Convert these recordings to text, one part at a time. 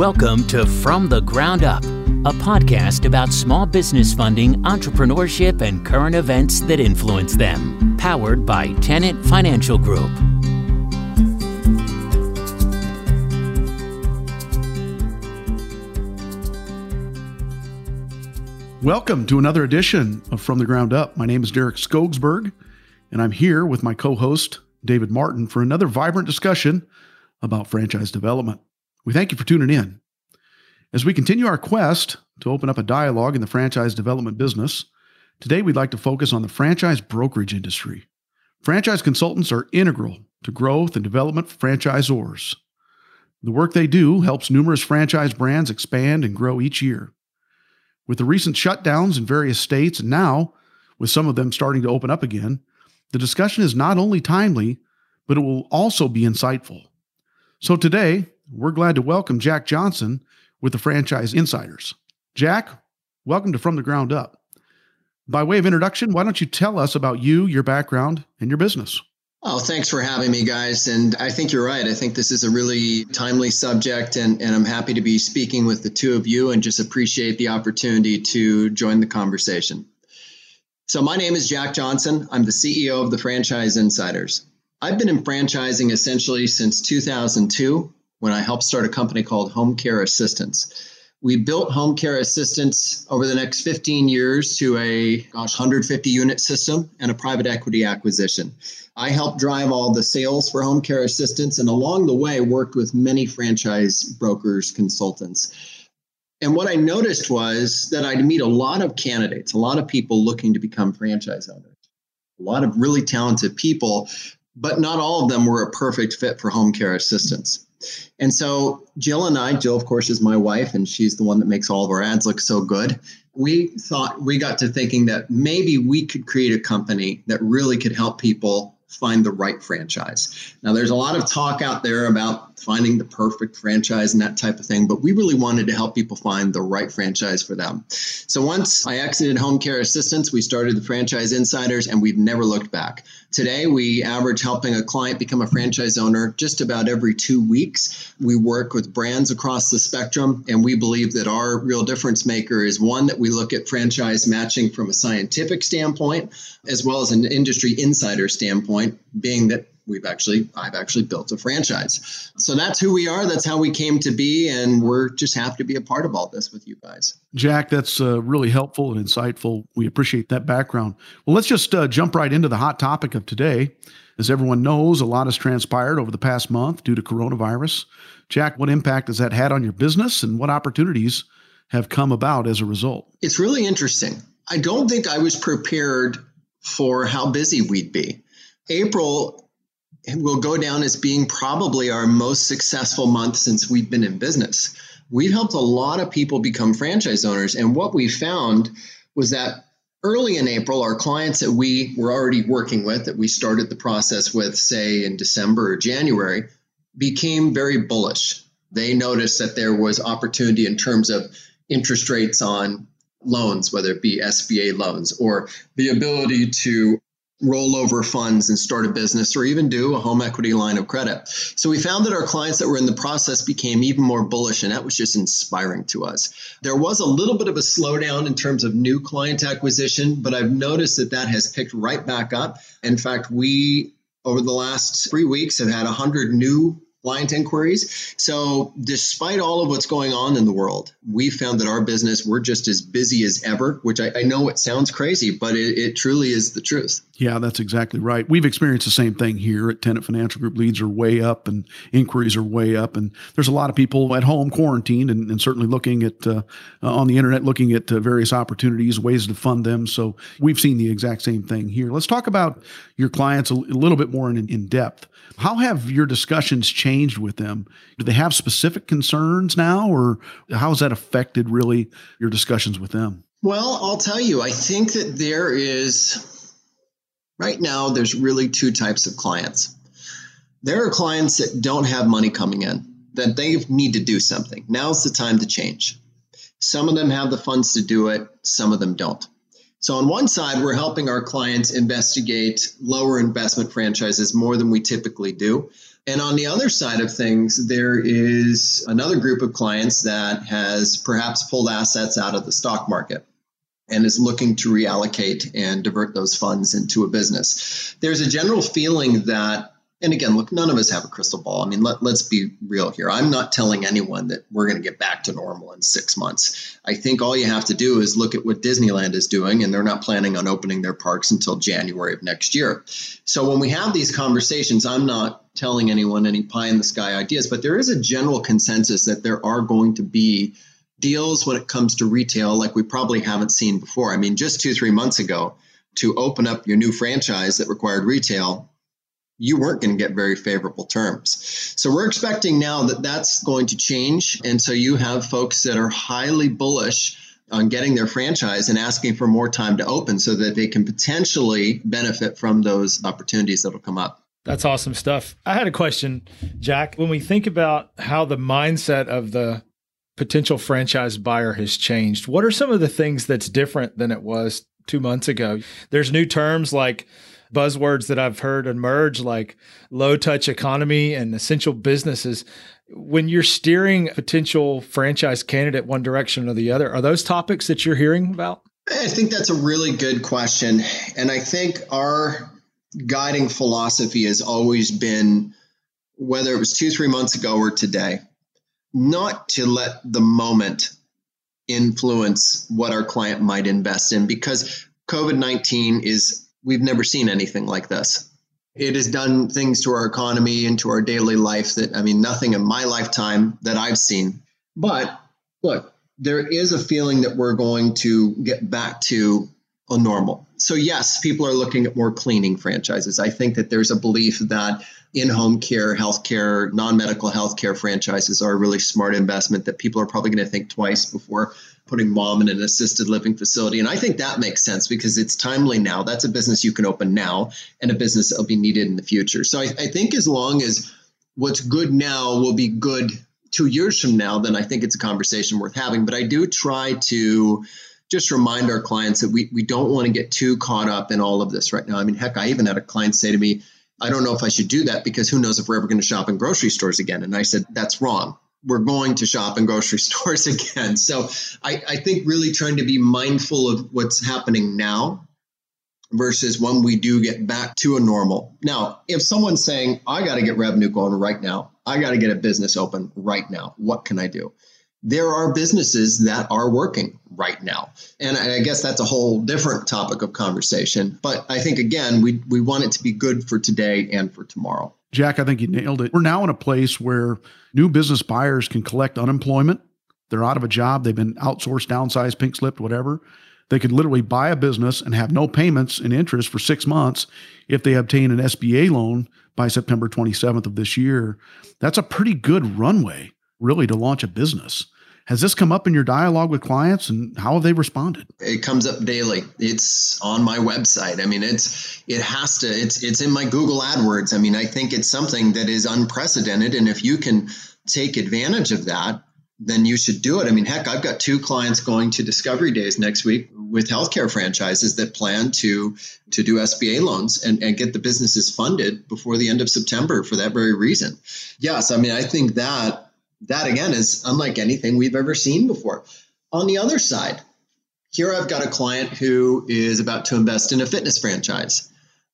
Welcome to From the Ground Up, a podcast about small business funding, entrepreneurship, and current events that influence them. Powered by Tenet Financial Group. Welcome to another edition of From the Ground Up. My name is Derek Skogsberg, and I'm here with my co host, David Martin, for another vibrant discussion about franchise development. We thank you for tuning in. As we continue our quest to open up a dialogue in the franchise development business, today we'd like to focus on the franchise brokerage industry. Franchise consultants are integral to growth and development for franchisors. The work they do helps numerous franchise brands expand and grow each year. With the recent shutdowns in various states and now with some of them starting to open up again, the discussion is not only timely, but it will also be insightful. So today, we're glad to welcome Jack Johnson with the Franchise Insiders. Jack, welcome to From the Ground Up. By way of introduction, why don't you tell us about you, your background, and your business? Oh, thanks for having me, guys. And I think you're right. I think this is a really timely subject, and, and I'm happy to be speaking with the two of you and just appreciate the opportunity to join the conversation. So, my name is Jack Johnson. I'm the CEO of the Franchise Insiders. I've been in franchising essentially since 2002 when I helped start a company called Home Care Assistance. We built Home Care Assistance over the next 15 years to a gosh 150 unit system and a private equity acquisition. I helped drive all the sales for Home Care Assistance and along the way worked with many franchise brokers, consultants. And what I noticed was that I'd meet a lot of candidates, a lot of people looking to become franchise owners, a lot of really talented people, but not all of them were a perfect fit for home care assistance. And so Jill and I, Jill, of course, is my wife, and she's the one that makes all of our ads look so good. We thought we got to thinking that maybe we could create a company that really could help people find the right franchise. Now, there's a lot of talk out there about finding the perfect franchise and that type of thing, but we really wanted to help people find the right franchise for them. So once I exited Home Care Assistance, we started the Franchise Insiders, and we've never looked back. Today, we average helping a client become a franchise owner just about every two weeks. We work with brands across the spectrum, and we believe that our real difference maker is one that we look at franchise matching from a scientific standpoint, as well as an industry insider standpoint, being that we've actually I've actually built a franchise. So that's who we are. That's how we came to be, and we're just happy to be a part of all this with you guys. Jack, that's uh, really helpful and insightful. We appreciate that background. Well, let's just uh, jump right into the hot topic of today. As everyone knows, a lot has transpired over the past month due to coronavirus. Jack, what impact has that had on your business, and what opportunities have come about as a result? It's really interesting. I don't think I was prepared for how busy we'd be. April will go down as being probably our most successful month since we've been in business. We've helped a lot of people become franchise owners. And what we found was that early in April, our clients that we were already working with, that we started the process with, say in December or January, became very bullish. They noticed that there was opportunity in terms of interest rates on loans, whether it be SBA loans or the ability to roll over funds and start a business or even do a home equity line of credit. So we found that our clients that were in the process became even more bullish, and that was just inspiring to us. There was a little bit of a slowdown in terms of new client acquisition, but I've noticed that that has picked right back up. In fact, we over the last three weeks have had 100 new client inquiries. So, despite all of what's going on in the world, we found that our business, we're just as busy as ever, which I, I know it sounds crazy, but it, it, truly is the truth. Yeah, that's exactly right. We've experienced the same thing here at Tenet Financial Group. Leads are way up and inquiries are way up. And there's a lot of people at home quarantined and, and certainly looking at uh, on the internet, looking at uh, various opportunities, ways to fund them. So, we've seen the exact same thing here. Let's talk about your clients a, a little bit more in, in depth. How have your discussions changed with them? Do they have specific concerns now, or how has that affected really your discussions with them? Well, I'll tell you, I think that there is, right now, there's really two types of clients. There are clients that don't have money coming in, that they need to do something. Now's the time to change. Some of them have the funds to do it, some of them don't. So, on one side, we're helping our clients investigate lower investment franchises more than we typically do. And on the other side of things, there is another group of clients that has perhaps pulled assets out of the stock market and is looking to reallocate and divert those funds into a business. There's a general feeling that and again, look, none of us have a crystal ball. I mean, let, let's be real here. I'm not telling anyone that we're going to get back to normal in six months. I think all you have to do is look at what Disneyland is doing, and they're not planning on opening their parks until January of next year. So when we have these conversations, I'm not telling anyone any pie in the sky ideas, but there is a general consensus that there are going to be deals when it comes to retail like we probably haven't seen before. I mean, just two, three months ago, to open up your new franchise that required retail, you weren't going to get very favorable terms. So we're expecting now that that's going to change. And so you have folks that are highly bullish on getting their franchise and asking for more time to open so that they can potentially benefit from those opportunities that'll come up. That's awesome stuff. I had a question, Jack. When we think about how the mindset of the potential franchise buyer has changed, what are some of the things that's different than it was two months ago? There's new terms like buzzwords that I've heard emerge like low touch economy and essential businesses. When you're steering a potential franchise candidate one direction or the other, are those topics that you're hearing about? I think that's a really good question. And I think our guiding philosophy has always been whether it was two, three months ago or today, not to let the moment influence what our client might invest in because COVID 19 is we've never seen anything like this. It has done things to our economy and to our daily life that, I mean, nothing in my lifetime that I've seen. But look, there is a feeling that we're going to get back to a normal. So, yes, people are looking at more cleaning franchises. I think that there's a belief that in home care, healthcare, non medical healthcare franchises are a really smart investment that people are probably going to think twice before putting mom in an assisted living facility. And I think that makes sense because it's timely now. That's a business you can open now and a business that will be needed in the future. So I, I think as long as what's good now will be good two years from now, then I think it's a conversation worth having. But I do try to just remind our clients that we, we don't want to get too caught up in all of this right now. I mean, heck, I even had a client say to me, I don't know if I should do that because who knows if we're ever going to shop in grocery stores again. And I said, that's wrong we're going to shop in grocery stores again. So I, I think really trying to be mindful of what's happening now versus when we do get back to a normal. Now, if someone's saying, I got to get revenue going right now, I got to get a business open right now, what can I do? There are businesses that are working right now. And I guess that's a whole different topic of conversation. But I think, again, we, we want it to be good for today and for tomorrow. Jack, I think you nailed it. We're now in a place where new business buyers can collect unemployment. They're out of a job, they've been outsourced, downsized, pink slipped, whatever. They could literally buy a business and have no payments and interest for six months if they obtain an SBA loan by September 27th of this year. That's a pretty good runway, really, to launch a business. Has this come up in your dialogue with clients and how have they responded? It comes up daily. It's on my website. I mean, it's it has to it's it's in my Google AdWords. I mean, I think it's something that is unprecedented and if you can take advantage of that, then you should do it. I mean, heck, I've got two clients going to Discovery Days next week with healthcare franchises that plan to to do SBA loans and, and get the businesses funded before the end of September for that very reason. Yes, I mean, I think that that again is unlike anything we've ever seen before. On the other side, here I've got a client who is about to invest in a fitness franchise.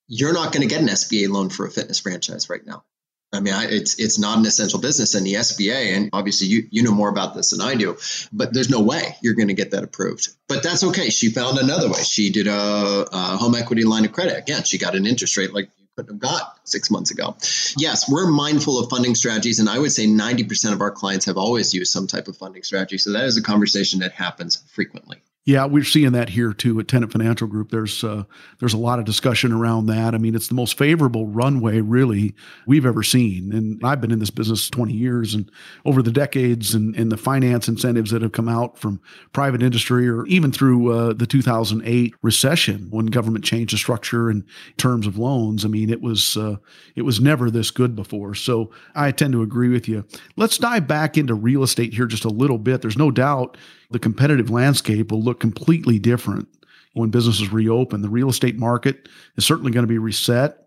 You're not going to get an SBA loan for a fitness franchise right now. I mean, I, it's it's not an essential business, and the SBA, and obviously you you know more about this than I do, but there's no way you're going to get that approved. But that's okay. She found another way. She did a, a home equity line of credit. Again, she got an interest rate like could have got six months ago. Yes, we're mindful of funding strategies, and I would say 90% of our clients have always used some type of funding strategy. So that is a conversation that happens frequently. Yeah, we're seeing that here too at Tenet Financial Group. There's uh, there's a lot of discussion around that. I mean, it's the most favorable runway really we've ever seen. And I've been in this business 20 years, and over the decades, and, and the finance incentives that have come out from private industry, or even through uh, the 2008 recession when government changed the structure in terms of loans. I mean, it was uh, it was never this good before. So I tend to agree with you. Let's dive back into real estate here just a little bit. There's no doubt the competitive landscape will look completely different when businesses reopen. The real estate market is certainly going to be reset.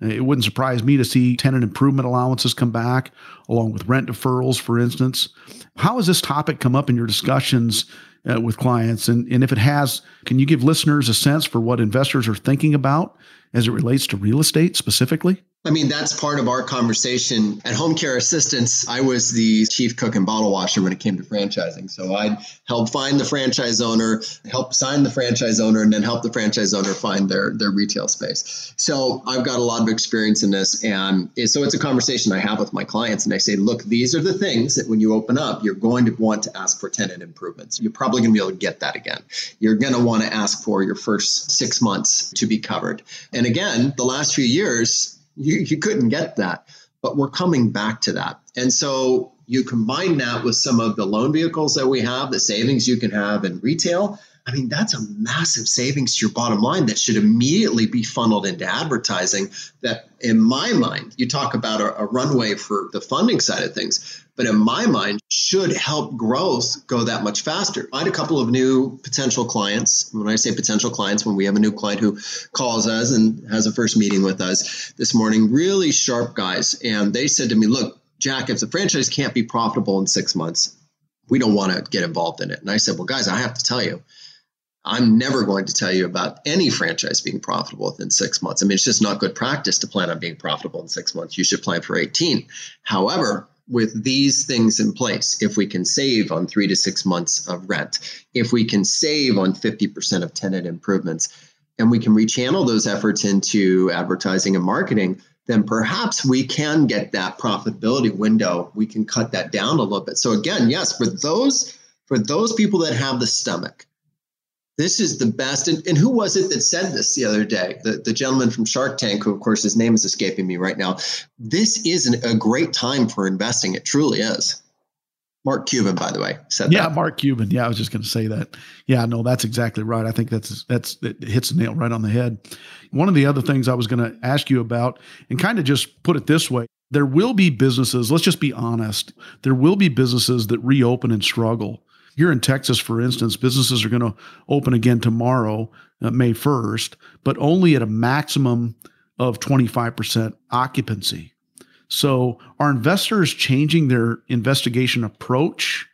It wouldn't surprise me to see tenant improvement allowances come back, along with rent deferrals, for instance. How has this topic come up in your discussions uh, with clients? And, and if it has, can you give listeners a sense for what investors are thinking about as it relates to real estate specifically? I mean, that's part of our conversation at Home Care Assistance. I was the chief cook and bottle washer when it came to franchising. So I'd help find the franchise owner, help sign the franchise owner, and then help the franchise owner find their, their retail space. So I've got a lot of experience in this. And so it's a conversation I have with my clients. And I say, look, these are the things that when you open up, you're going to want to ask for tenant improvements. You're probably going to be able to get that again. You're going to want to ask for your first six months to be covered. And again, the last few years, you, you couldn't get that. But we're coming back to that. And so you combine that with some of the loan vehicles that we have, the savings you can have in retail. I mean, that's a massive savings to your bottom line that should immediately be funneled into advertising. That, in my mind, you talk about a, a runway for the funding side of things but in my mind should help growth go that much faster. I had a couple of new potential clients. When I say potential clients, when we have a new client who calls us and has a first meeting with us this morning, really sharp guys. And they said to me, look, Jack, if the franchise can't be profitable in six months, we don't want to get involved in it. And I said, well, guys, I have to tell you, I'm never going to tell you about any franchise being profitable within six months. I mean, it's just not good practice to plan on being profitable in six months. You should plan for 18. However, with these things in place, if we can save on three to six months of rent, if we can save on 50% of tenant improvements, and we can rechannel those efforts into advertising and marketing, then perhaps we can get that profitability window. We can cut that down a little bit. So again, yes, for those for those people that have the stomach, this is the best. And, and, who was it that said this the other day? The, the gentleman from Shark Tank, who, of course, his name is escaping me right now. This is an, a great time for investing. It truly is. Mark Cuban, by the way, said that. yeah, that. Mark Cuban. Yeah, I was just going to say that. Yeah, no, that's exactly right. I think that's that's it hits the nail right on the head. One of the other things I was going to ask you about, and kind of just put it this way, there will be businesses. Let's just be honest. There will be businesses that reopen and struggle here in Texas, for instance, businesses are going to open again tomorrow, uh, May 1st, but only at a maximum of 25% occupancy. So, are investors changing their investigation approach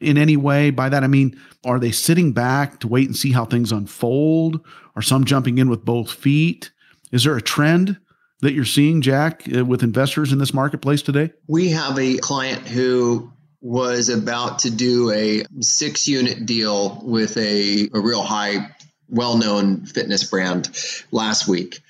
in any way? By that, I mean, are they sitting back to wait and see how things unfold? Are some jumping in with both feet? Is there a trend that you're seeing, Jack, uh, with investors in this marketplace today? We have a client who was about to do a six unit deal with a, a real high, well known fitness brand last week.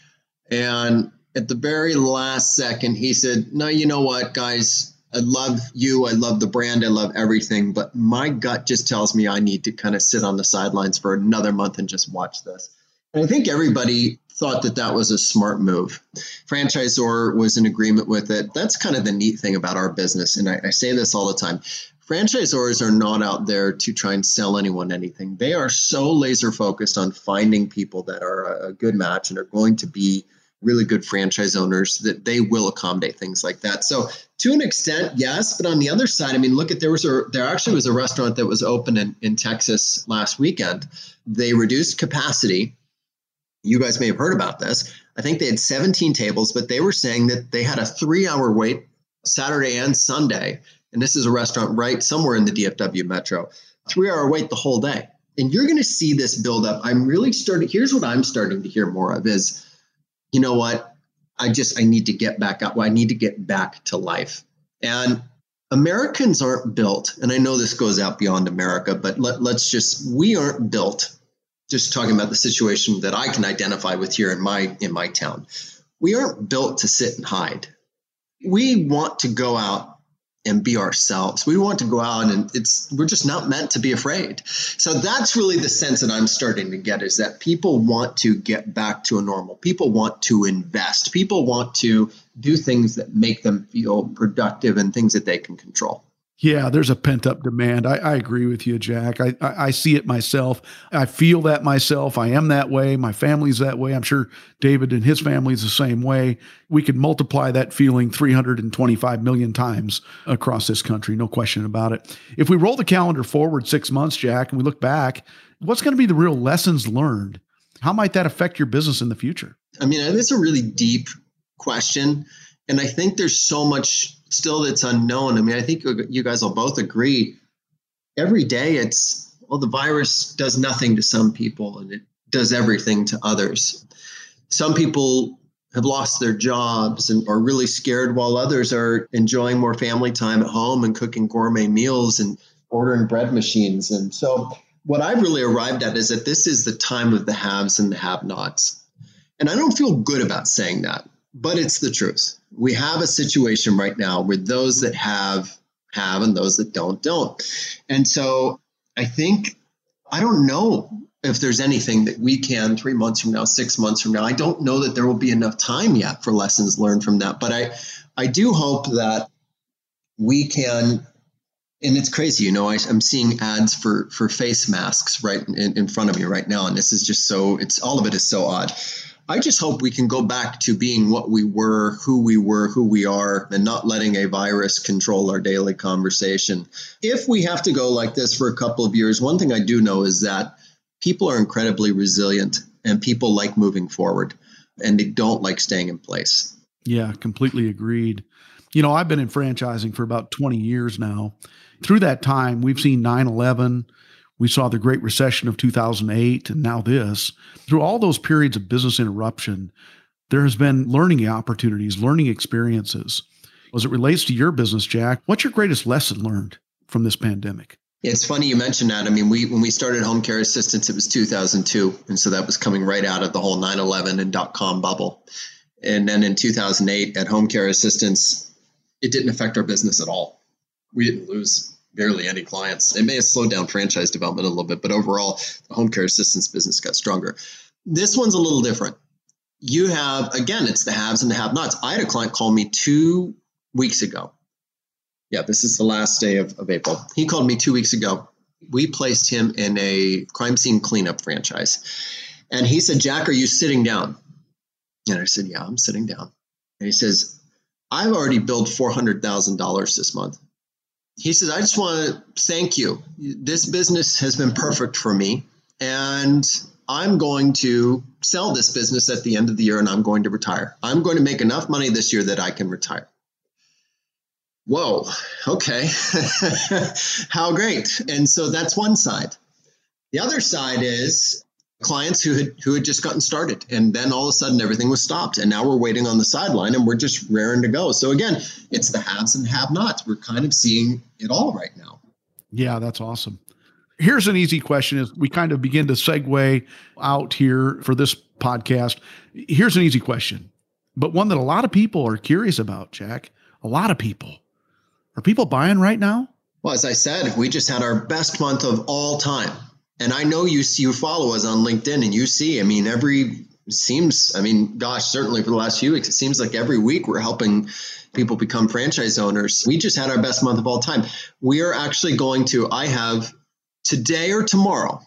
And at the very last second, he said, No, you know what, guys? I love you. I love the brand. I love everything. But my gut just tells me I need to kind of sit on the sidelines for another month and just watch this. And I think everybody thought that that was a smart move. Franchisor was in agreement with it. That's kind of the neat thing about our business. And I, I say this all the time franchisors are not out there to try and sell anyone anything. They are so laser focused on finding people that are a good match and are going to be really good franchise owners that they will accommodate things like that. So to an extent, yes. But on the other side, I mean, look at there was a there actually was a restaurant that was open in, in Texas last weekend. They reduced capacity you guys may have heard about this. I think they had 17 tables, but they were saying that they had a three hour wait Saturday and Sunday. And this is a restaurant right somewhere in the DFW metro, three hour wait the whole day. And you're going to see this build up. I'm really starting, here's what I'm starting to hear more of is, you know what? I just, I need to get back up. I need to get back to life. And Americans aren't built, and I know this goes out beyond America, but let, let's just, we aren't built just talking about the situation that I can identify with here in my in my town. We aren't built to sit and hide. We want to go out and be ourselves. We want to go out and it's we're just not meant to be afraid. So that's really the sense that I'm starting to get is that people want to get back to a normal. People want to invest. People want to do things that make them feel productive and things that they can control. Yeah, there's a pent up demand. I, I, agree with you, Jack. I, I, I, see it myself. I feel that myself. I am that way. My family's that way. I'm sure David and his family is the same way. We could multiply that feeling 325 million times across this country, no question about it. If we roll the calendar forward six months, Jack, and we look back What's going to be the real lessons learned? How might that affect your business in the future? I mean, it's a really deep question. And I think there's so much still that's unknown. I mean, I think you guys will both agree. Every day it's, well, the virus does nothing to some people and it does everything to others. Some people have lost their jobs and are really scared, while others are enjoying more family time at home and cooking gourmet meals and ordering bread machines. And so, what I've really arrived at is that this is the time of the haves and the have nots. And I don't feel good about saying that, but it's the truth. We have a situation right now where those that have, have, and those that don't, don't. And so, I think, I don't know if there's anything that we can three months from now, six months from now. I don't know that there will be enough time yet for lessons learned from that, but I, I do hope that we can. And it's crazy, you know. I, am seeing ads for for face masks right in, in front of me right now, and this is just so. It's all of it is so odd. I just hope we can go back to being what we were, who we were, who we are, and not letting a virus control our daily conversation. If we have to go like this for a couple of years, one thing I do know is that people are incredibly resilient and people like moving forward and they don't like staying in place. Yeah, completely agreed. You know, I've been in franchising for about 20 years now. Through that time, we've seen 9 11, we saw the Great Recession of 2008, and now this. Through all those periods of business interruption, there has been learning opportunities, learning experiences. As it relates to your business, Jack, what's your greatest lesson learned from this pandemic? It's funny you mentioned that. I mean, we when we started Home Care Assistance, it was 2002, and so that was coming right out of the whole 9/11 and dot com bubble. And then in 2008, at Home Care Assistance, it didn't affect our business at all. We didn't lose barely any clients. It may have slowed down franchise development a little bit, but overall, the Home Care Assistance business got stronger. This one's a little different. You have again, it's the haves and the have-nots. I had a client call me two weeks ago yeah, this is the last day of, of April. He called me two weeks ago. We placed him in a crime scene cleanup franchise. And he said, Jack, are you sitting down? And I said, Yeah, I'm sitting down. And he says, I've already billed $400,000 this month. He says, I just want to thank you. This business has been perfect for me. And I'm going to sell this business at the end of the year and I'm going to retire. I'm going to make enough money this year that I can retire whoa, okay, how great. And so that's one side. The other side is clients who had who had just gotten started and then all of a sudden everything was stopped and now we're waiting on the sideline and we're just raring to go. So again, it's the haves and have-nots. We're kind of seeing it all right now. Yeah, that's awesome. Here's an easy question as we kind of begin to segue out here for this podcast. Here's an easy question, but one that a lot of people are curious about, Jack. A lot of people are people buying right now? Well, as I said, we just had our best month of all time. And I know you you follow us on LinkedIn and you see, I mean, every seems, I mean, gosh, certainly for the last few weeks, it seems like every week we're helping people become franchise owners. We just had our best month of all time. We are actually going to, I have today or tomorrow,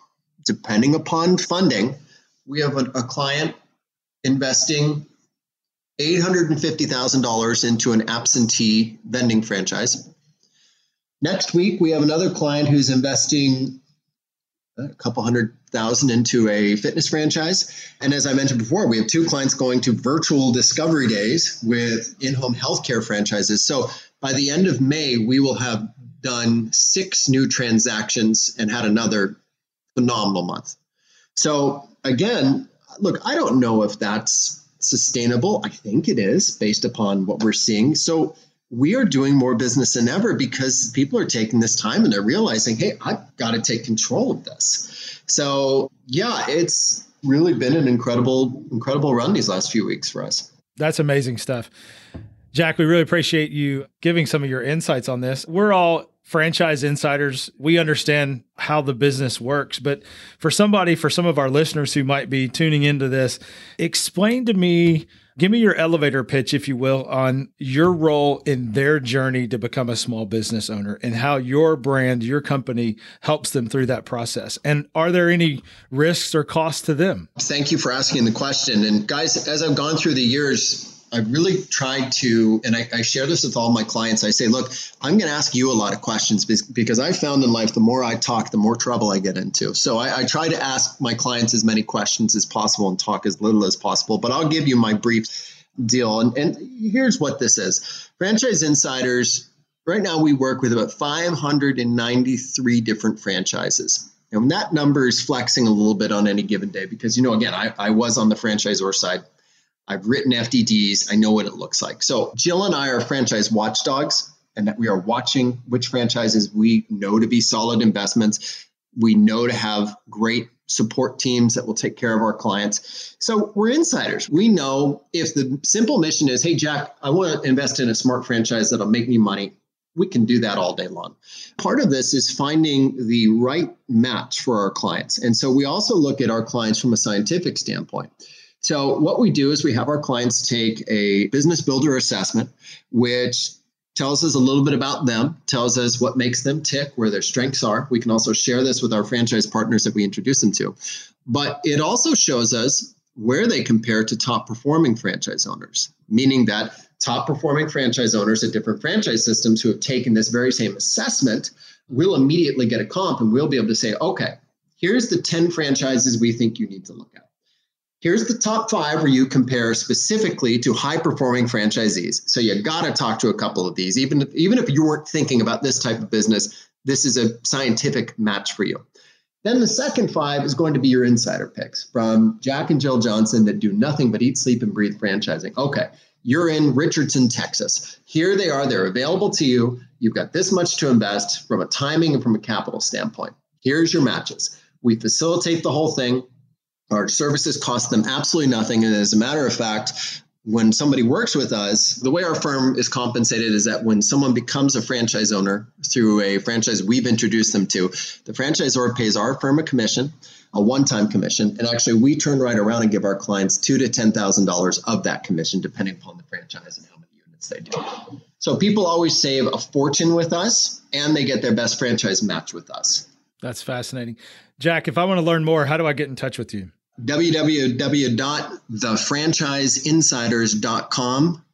depending upon funding, we have a, a client investing $850,000 into an absentee vending franchise. Next week, we have another client who's investing a couple hundred thousand into a fitness franchise. And as I mentioned before, we have two clients going to virtual discovery days with in home healthcare franchises. So by the end of May, we will have done six new transactions and had another phenomenal month. So again, look, I don't know if that's sustainable? I think it is based upon what we're seeing. So we are doing more business than ever because people are taking this time and they're realizing, hey, I've got to take control of this. So yeah, it's really been an incredible, incredible run these last few weeks for us. That's amazing stuff. Jack, we really appreciate you giving some of your insights on this. We're all franchise insiders, we understand how the business works. But for somebody, for some of our listeners who might be tuning into this, explain to me, give me your elevator pitch, if you will, on your role in their journey to become a small business owner and how your brand, your company helps them through that process. And are there any risks or costs to them? Thank you for asking the question. And guys, as I've gone through the years, I've really tried to, and I, I, share this with all my clients. I say, look, I'm going to ask you a lot of questions because I found in life the more I talk, the more trouble I get into. So I, I try to ask my clients as many questions as possible and talk as little as possible. But I'll give you my brief deal. And, and here's what this is Franchise Insiders, right now we work with about 593 different franchises. And that number is flexing a little bit on any given day because, you know, again, I, I was on the franchisor side. I've written FDDs. I know what it looks like. So Jill and I are franchise watchdogs, and that we are watching which franchises we know to be solid investments. We know to have great support teams that will take care of our clients. So we're insiders. We know if the simple mission is, hey, Jack, I want to invest in a smart franchise that'll make me money we can do that all day long. Part of this is finding the right match for our clients. And so we also look at our clients from a scientific standpoint. So what we do is we have our clients take a business builder assessment, which tells us a little bit about them, tells us what makes them tick, where their strengths are. We can also share this with our franchise partners that we introduce them to. But it also shows us where they compare to top performing franchise owners, meaning that top performing franchise owners at different franchise systems who have taken this very same assessment will immediately get a comp and we'll be able to say, okay, here's the 10 franchises we think you need to look at. Here's the top five where you compare specifically to high performing franchisees. So you got to talk to a couple of these. Even if, even if you weren't thinking about this type of business, this is a scientific match for you. Then the second five is going to be your insider picks from Jack and Jill Johnson that do nothing but eat, sleep, and breathe franchising. Okay, you're in Richardson, Texas. Here they are, they're available to you. You've got this much to invest from a timing and from a capital standpoint. Here's your matches. We facilitate the whole thing. Our services cost them absolutely nothing. And as a matter of fact, when somebody works with us, the way our firm is compensated is that when someone becomes a franchise owner through a franchise we've introduced them to, the franchisor pays our firm a commission a one-time commission, and actually we turn right around and give our clients two to ten thousand dollars of that commission, depending upon the franchise and how many units they do. So people always save a fortune with us, and they get their best franchise match with us. That's fascinating, Jack. If I want to learn more, how do I get in touch with you? www.thefranchiseinsiders.com.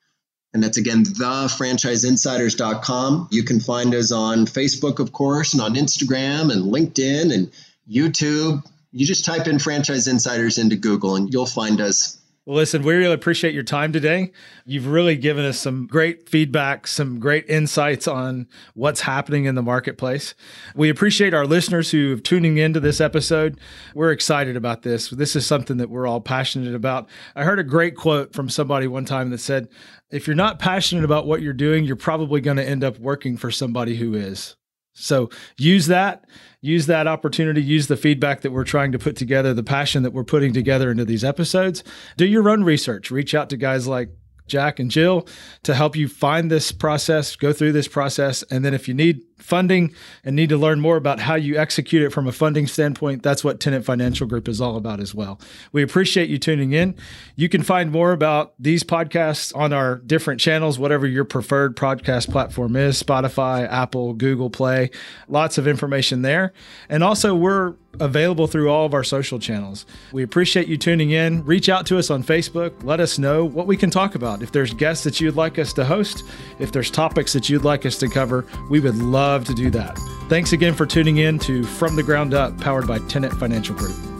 And that's again, thefranchiseinsiders.com. You can find us on Facebook, of course, and on Instagram and LinkedIn and YouTube you just type in franchise insiders into Google and you'll find us. Well, listen, we really appreciate your time today. You've really given us some great feedback, some great insights on what's happening in the marketplace. We appreciate our listeners who are tuning into this episode. We're excited about this. This is something that we're all passionate about. I heard a great quote from somebody one time that said, if you're not passionate about what you're doing, you're probably going to end up working for somebody who is. So use that, use that opportunity, use the feedback that we're trying to put together, the passion that we're putting together into these episodes. Do your own research. Reach out to guys like Jack and Jill to help you find this process, go through this process. And then if you need funding and need to learn more about how you execute it from a funding standpoint, that's what Tenet Financial Group is all about as well. We appreciate you tuning in. You can find more about these podcasts on our different channels, whatever your preferred podcast platform is Spotify, Apple, Google Play. Lots of information there. And also, we're available through all of our social channels. We appreciate you tuning in. Reach out to us on Facebook. Let us know what we can talk about. If there's guests that you'd like us to host, if there's topics that you'd like us to cover, we would love love to do that. Thanks again for tuning in to From the Ground Up, powered by Tenet Financial Group.